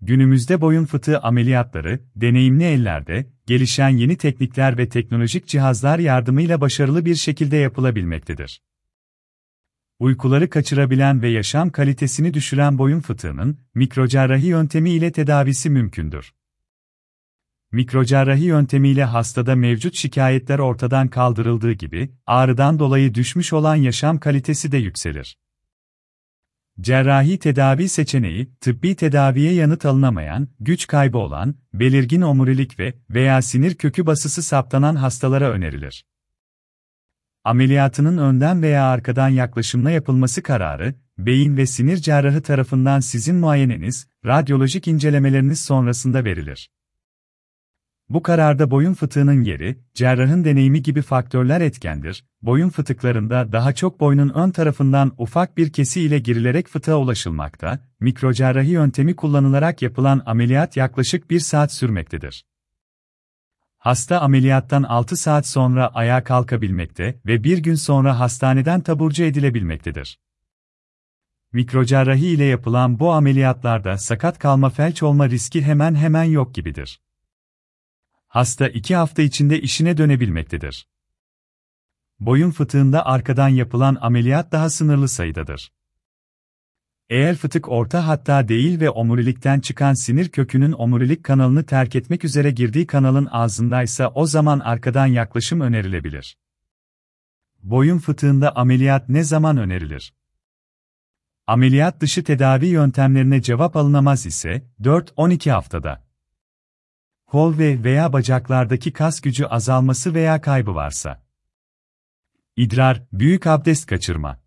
Günümüzde boyun fıtığı ameliyatları, deneyimli ellerde, gelişen yeni teknikler ve teknolojik cihazlar yardımıyla başarılı bir şekilde yapılabilmektedir. Uykuları kaçırabilen ve yaşam kalitesini düşüren boyun fıtığının, mikrocerrahi yöntemi ile tedavisi mümkündür. Mikrocerrahi yöntemiyle hastada mevcut şikayetler ortadan kaldırıldığı gibi, ağrıdan dolayı düşmüş olan yaşam kalitesi de yükselir. Cerrahi tedavi seçeneği, tıbbi tedaviye yanıt alınamayan, güç kaybı olan, belirgin omurilik ve veya sinir kökü basısı saptanan hastalara önerilir. Ameliyatının önden veya arkadan yaklaşımla yapılması kararı, beyin ve sinir cerrahı tarafından sizin muayeneniz, radyolojik incelemeleriniz sonrasında verilir. Bu kararda boyun fıtığının yeri, cerrahın deneyimi gibi faktörler etkendir. Boyun fıtıklarında daha çok boynun ön tarafından ufak bir kesi ile girilerek fıtığa ulaşılmakta, mikrocerrahi yöntemi kullanılarak yapılan ameliyat yaklaşık 1 saat sürmektedir. Hasta ameliyattan 6 saat sonra ayağa kalkabilmekte ve bir gün sonra hastaneden taburcu edilebilmektedir. Mikrocerrahi ile yapılan bu ameliyatlarda sakat kalma felç olma riski hemen hemen yok gibidir hasta iki hafta içinde işine dönebilmektedir. Boyun fıtığında arkadan yapılan ameliyat daha sınırlı sayıdadır. Eğer fıtık orta hatta değil ve omurilikten çıkan sinir kökünün omurilik kanalını terk etmek üzere girdiği kanalın ağzındaysa o zaman arkadan yaklaşım önerilebilir. Boyun fıtığında ameliyat ne zaman önerilir? Ameliyat dışı tedavi yöntemlerine cevap alınamaz ise 4-12 haftada kol ve veya bacaklardaki kas gücü azalması veya kaybı varsa. İdrar, büyük abdest kaçırma.